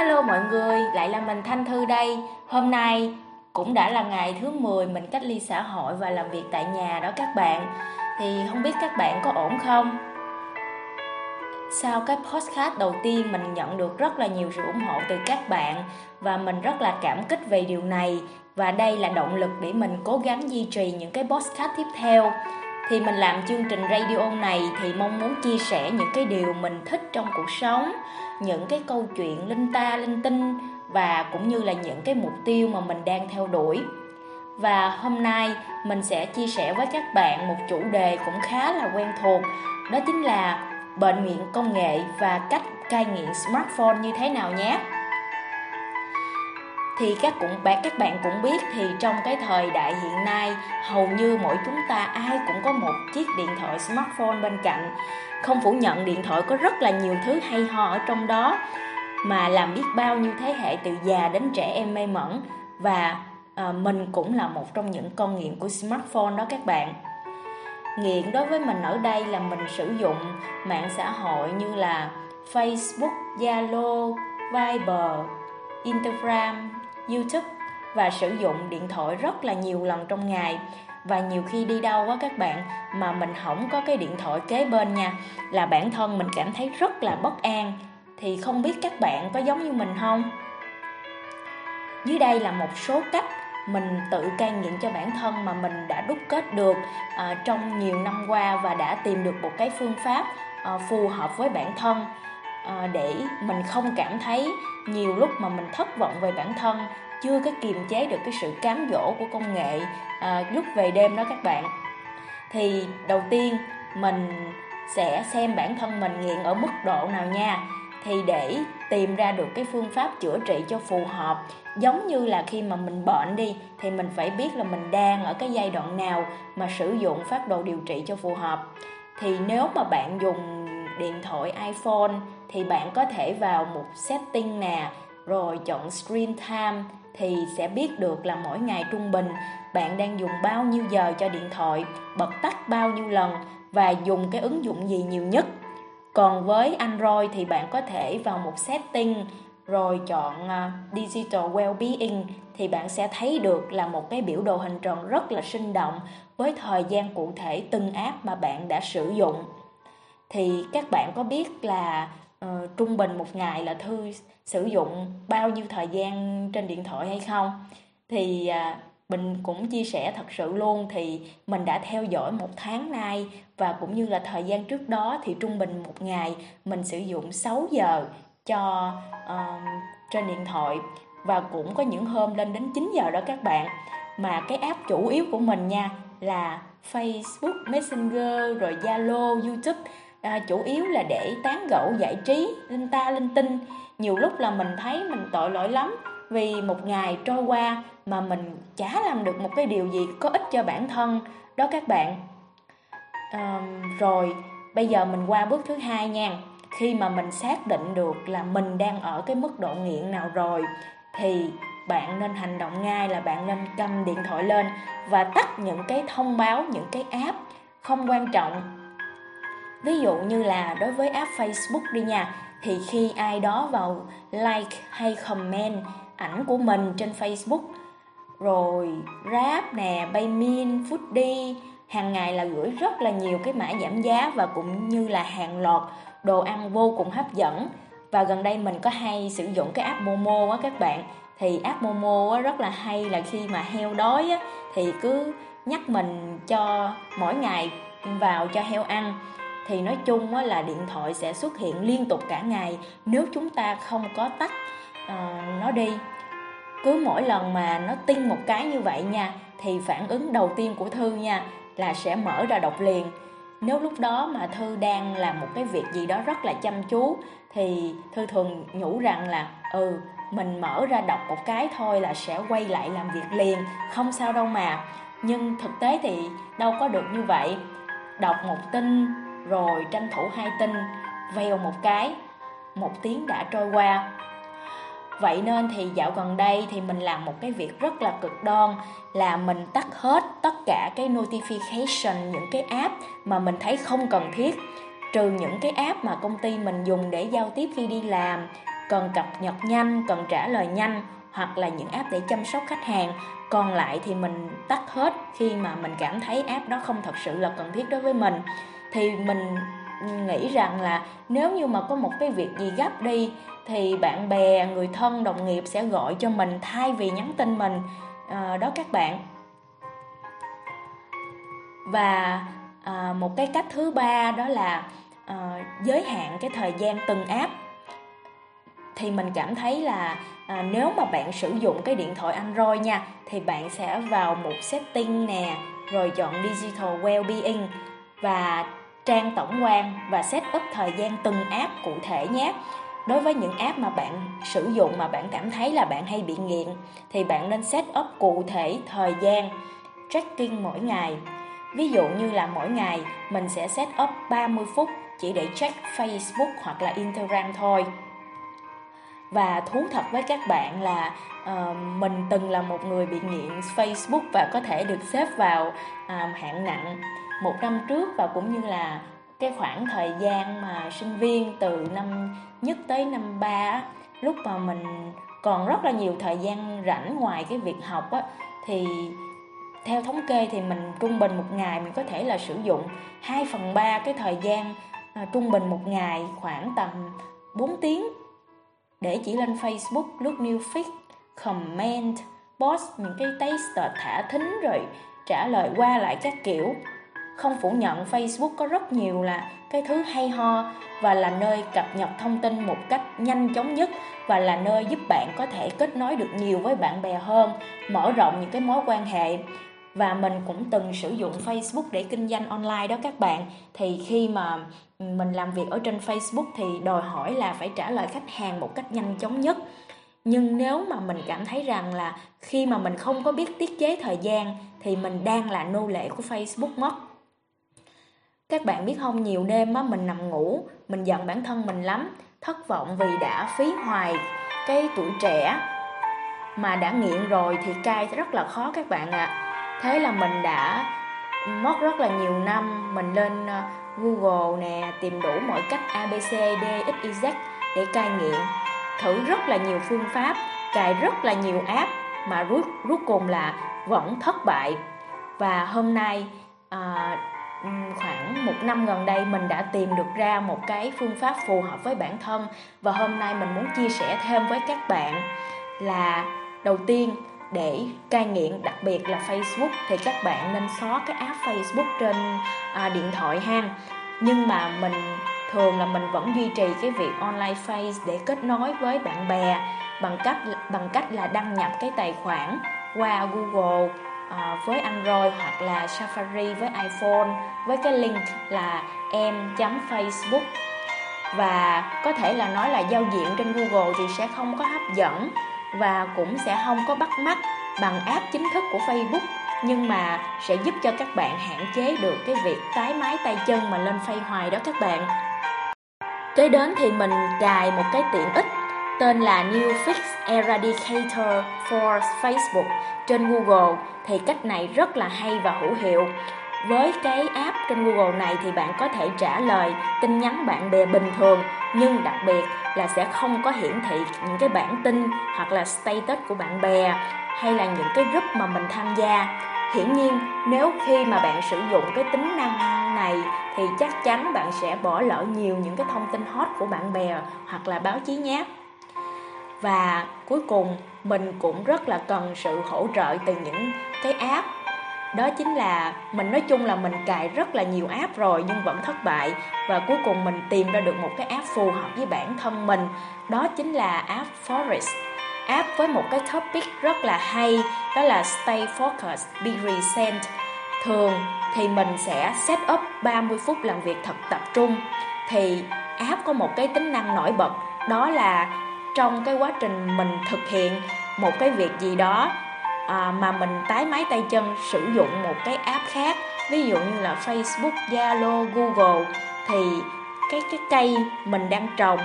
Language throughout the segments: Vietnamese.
Hello mọi người, lại là mình Thanh Thư đây. Hôm nay cũng đã là ngày thứ 10 mình cách ly xã hội và làm việc tại nhà đó các bạn. Thì không biết các bạn có ổn không? Sau cái podcast đầu tiên mình nhận được rất là nhiều sự ủng hộ từ các bạn và mình rất là cảm kích về điều này và đây là động lực để mình cố gắng duy trì những cái podcast tiếp theo thì mình làm chương trình radio này thì mong muốn chia sẻ những cái điều mình thích trong cuộc sống những cái câu chuyện linh ta, linh tinh và cũng như là những cái mục tiêu mà mình đang theo đuổi. Và hôm nay mình sẽ chia sẻ với các bạn một chủ đề cũng khá là quen thuộc, đó chính là bệnh nghiện công nghệ và cách cai nghiện smartphone như thế nào nhé thì các cũng bạn các bạn cũng biết thì trong cái thời đại hiện nay hầu như mỗi chúng ta ai cũng có một chiếc điện thoại smartphone bên cạnh. Không phủ nhận điện thoại có rất là nhiều thứ hay ho ở trong đó mà làm biết bao nhiêu thế hệ từ già đến trẻ em mê mẩn. Và à, mình cũng là một trong những con nghiện của smartphone đó các bạn. Nghiện đối với mình ở đây là mình sử dụng mạng xã hội như là Facebook, Zalo, Viber, Instagram, YouTube và sử dụng điện thoại rất là nhiều lần trong ngày. Và nhiều khi đi đâu á các bạn mà mình không có cái điện thoại kế bên nha là bản thân mình cảm thấy rất là bất an. Thì không biết các bạn có giống như mình không? Dưới đây là một số cách mình tự cai nghiện cho bản thân mà mình đã đúc kết được uh, trong nhiều năm qua và đã tìm được một cái phương pháp uh, phù hợp với bản thân. Ờ, để mình không cảm thấy nhiều lúc mà mình thất vọng về bản thân chưa có kiềm chế được cái sự cám dỗ của công nghệ à, lúc về đêm đó các bạn. Thì đầu tiên mình sẽ xem bản thân mình nghiện ở mức độ nào nha. Thì để tìm ra được cái phương pháp chữa trị cho phù hợp giống như là khi mà mình bệnh đi thì mình phải biết là mình đang ở cái giai đoạn nào mà sử dụng phát đồ điều trị cho phù hợp. Thì nếu mà bạn dùng điện thoại iPhone thì bạn có thể vào một setting nè rồi chọn screen time thì sẽ biết được là mỗi ngày trung bình bạn đang dùng bao nhiêu giờ cho điện thoại, bật tắt bao nhiêu lần và dùng cái ứng dụng gì nhiều nhất. Còn với Android thì bạn có thể vào một setting rồi chọn uh, Digital Wellbeing thì bạn sẽ thấy được là một cái biểu đồ hình tròn rất là sinh động với thời gian cụ thể từng app mà bạn đã sử dụng. Thì các bạn có biết là uh, trung bình một ngày là Thư sử dụng bao nhiêu thời gian trên điện thoại hay không? Thì à, uh, mình cũng chia sẻ thật sự luôn thì mình đã theo dõi một tháng nay và cũng như là thời gian trước đó thì trung bình một ngày mình sử dụng 6 giờ cho uh, trên điện thoại và cũng có những hôm lên đến 9 giờ đó các bạn. Mà cái app chủ yếu của mình nha là Facebook Messenger rồi Zalo YouTube à, chủ yếu là để tán gẫu giải trí linh ta linh tinh. Nhiều lúc là mình thấy mình tội lỗi lắm vì một ngày trôi qua mà mình chả làm được một cái điều gì có ích cho bản thân. Đó các bạn. À, rồi bây giờ mình qua bước thứ hai nha. Khi mà mình xác định được là mình đang ở cái mức độ nghiện nào rồi thì bạn nên hành động ngay là bạn nên cầm điện thoại lên và tắt những cái thông báo những cái app không quan trọng ví dụ như là đối với app Facebook đi nha thì khi ai đó vào like hay comment ảnh của mình trên Facebook rồi Grab nè, Paymin, Foodie hàng ngày là gửi rất là nhiều cái mã giảm giá và cũng như là hàng loạt đồ ăn vô cùng hấp dẫn. Và gần đây mình có hay sử dụng cái app Momo á các bạn. Thì app Momo á rất là hay là khi mà heo đói á thì cứ nhắc mình cho mỗi ngày vào cho heo ăn thì nói chung là điện thoại sẽ xuất hiện liên tục cả ngày nếu chúng ta không có tắt uh, nó đi. Cứ mỗi lần mà nó tin một cái như vậy nha thì phản ứng đầu tiên của thư nha là sẽ mở ra đọc liền. Nếu lúc đó mà thư đang làm một cái việc gì đó rất là chăm chú thì thư thường nhủ rằng là ừ mình mở ra đọc một cái thôi là sẽ quay lại làm việc liền không sao đâu mà. Nhưng thực tế thì đâu có được như vậy. Đọc một tin rồi tranh thủ hai tinh vèo một cái một tiếng đã trôi qua. Vậy nên thì dạo gần đây thì mình làm một cái việc rất là cực đoan là mình tắt hết tất cả cái notification những cái app mà mình thấy không cần thiết. Trừ những cái app mà công ty mình dùng để giao tiếp khi đi làm cần cập nhật nhanh, cần trả lời nhanh hoặc là những app để chăm sóc khách hàng còn lại thì mình tắt hết khi mà mình cảm thấy app đó không thật sự là cần thiết đối với mình. Thì mình nghĩ rằng là nếu như mà có một cái việc gì gấp đi thì bạn bè người thân đồng nghiệp sẽ gọi cho mình thay vì nhắn tin mình. À, đó các bạn. Và à, một cái cách thứ ba đó là à, giới hạn cái thời gian từng app thì mình cảm thấy là à, nếu mà bạn sử dụng cái điện thoại Android nha thì bạn sẽ vào một setting nè rồi chọn digital well-being và trang tổng quan và set up thời gian từng app cụ thể nhé. Đối với những app mà bạn sử dụng mà bạn cảm thấy là bạn hay bị nghiện thì bạn nên set up cụ thể thời gian tracking mỗi ngày. Ví dụ như là mỗi ngày mình sẽ set up 30 phút chỉ để check Facebook hoặc là Instagram thôi và thú thật với các bạn là uh, mình từng là một người bị nghiện Facebook và có thể được xếp vào uh, hạng nặng một năm trước và cũng như là cái khoảng thời gian mà sinh viên từ năm nhất tới năm ba lúc mà mình còn rất là nhiều thời gian rảnh ngoài cái việc học á thì theo thống kê thì mình trung bình một ngày mình có thể là sử dụng 2 phần 3 cái thời gian à, trung bình một ngày khoảng tầm 4 tiếng để chỉ lên Facebook lướt new feed, comment, post những cái taste thả thính rồi trả lời qua lại các kiểu. Không phủ nhận Facebook có rất nhiều là cái thứ hay ho và là nơi cập nhật thông tin một cách nhanh chóng nhất và là nơi giúp bạn có thể kết nối được nhiều với bạn bè hơn, mở rộng những cái mối quan hệ và mình cũng từng sử dụng Facebook để kinh doanh online đó các bạn. Thì khi mà mình làm việc ở trên Facebook thì đòi hỏi là phải trả lời khách hàng một cách nhanh chóng nhất. Nhưng nếu mà mình cảm thấy rằng là khi mà mình không có biết tiết chế thời gian thì mình đang là nô lệ của Facebook mất. Các bạn biết không, nhiều đêm á, mình nằm ngủ, mình giận bản thân mình lắm, thất vọng vì đã phí hoài. Cái tuổi trẻ mà đã nghiện rồi thì cai rất là khó các bạn ạ. à thế là mình đã mất rất là nhiều năm. Mình lên ờ, Google nè tìm đủ mọi cách ABC D X Y Z để cai nghiện. Thử rất là nhiều phương pháp cài rất là nhiều app mà rút rút cùng là vẫn thất bại. Và hôm nay à, khoảng một năm gần đây mình đã tìm được ra một cái phương pháp phù hợp với bản thân. Và hôm nay mình muốn chia sẻ thêm với các bạn là đầu tiên để cai nghiện đặc biệt là Facebook thì các bạn nên xóa cái app Facebook trên à, điện thoại ha. Nhưng mà mình thường là mình vẫn duy trì cái việc online face để kết nối với bạn bè bằng cách bằng cách là đăng nhập cái tài khoản qua Google à, với Android hoặc là Safari với iPhone với cái link là em.facebook và có thể là nói là giao diện trên Google thì sẽ không có hấp dẫn và cũng sẽ không có bắt mắt bằng app chính thức của Facebook, nhưng mà sẽ giúp cho các bạn hạn chế được cái việc tái mái tay chân mà lên phay hoài đó các bạn. Kế đến thì mình cài một cái tiện ích, tên là New Fix Eradicator for Facebook trên Google. Thì cách này rất là hay và hữu hiệu với cái app trên Google này thì bạn có thể trả lời tin nhắn bạn bè bình thường, nhưng đặc biệt là sẽ không có hiển thị những cái bản tin hoặc là status của bạn bè hay là những cái group mà mình tham gia. Hiển nhiên, nếu khi mà bạn sử dụng cái tính năng này thì chắc chắn bạn sẽ bỏ lỡ nhiều những cái thông tin hot của bạn bè hoặc là báo chí nhé. Và cuối cùng, mình cũng rất là cần sự hỗ trợ từ những cái app đó chính là mình nói chung là mình cài rất là nhiều app rồi nhưng vẫn thất bại. Và cuối cùng mình tìm ra được một cái app phù hợp với bản thân mình. Đó chính là app Forest. App với một cái topic rất là hay đó là Stay Focused, Be Recent thường thì mình sẽ set up 30 phút làm việc thật tập trung. Thì app có một cái tính năng nổi bật đó là trong cái quá trình mình thực hiện một cái việc gì đó à, mà mình tái máy tay chân sử dụng một cái app khác ví dụ như là Facebook, Zalo, Google thì cái cái cây mình đang trồng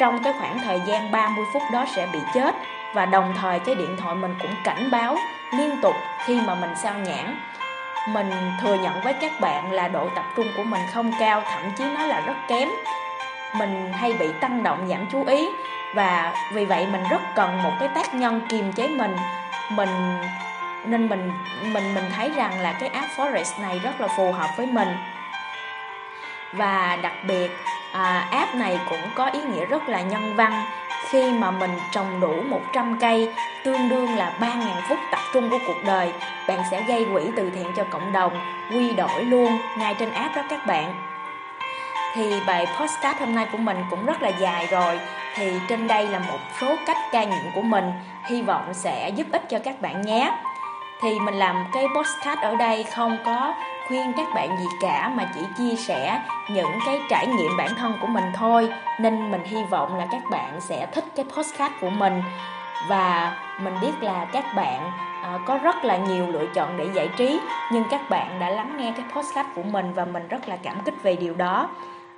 trong cái khoảng thời gian 30 phút đó sẽ bị chết. Và đồng thời cái điện thoại mình cũng cảnh báo liên tục khi mà mình sao nhãn mình thừa nhận với các bạn là độ tập trung của mình không cao thậm chí nói là rất kém. Mình hay bị tăng động giảm chú ý và vì vậy mình rất cần một cái tác nhân kiềm chế mình mình nên mình mình mình thấy rằng là cái app Forest này rất là phù hợp với mình. Và đặc biệt à, app này cũng có ý nghĩa rất là nhân văn. Khi mà mình trồng đủ 100 cây tương đương là 3.000 phút tập trung của cuộc đời bạn sẽ gây quỹ từ thiện cho cộng đồng quy đổi luôn ngay trên app đó các bạn. Thì bài postcard hôm nay của mình cũng rất là dài rồi. Thì trên đây là một số cách cai nghiện của mình hy vọng sẽ giúp ích cho các bạn nhé. Thì mình làm cái podcast ở đây không có khuyên các bạn gì cả mà chỉ chia sẻ những cái trải nghiệm bản thân của mình thôi. Nên mình hy vọng là các bạn sẽ thích cái podcast của mình. Và mình biết là các bạn ờ, có rất là nhiều lựa chọn để giải trí nhưng các bạn đã lắng nghe cái podcast của mình và mình rất là cảm kích về điều đó.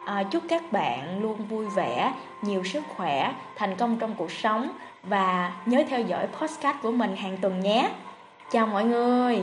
À, chúc các bạn luôn vui vẻ nhiều sức khỏe thành công trong cuộc sống và nhớ theo dõi podcast của mình hàng tuần nhé. Chào mọi người!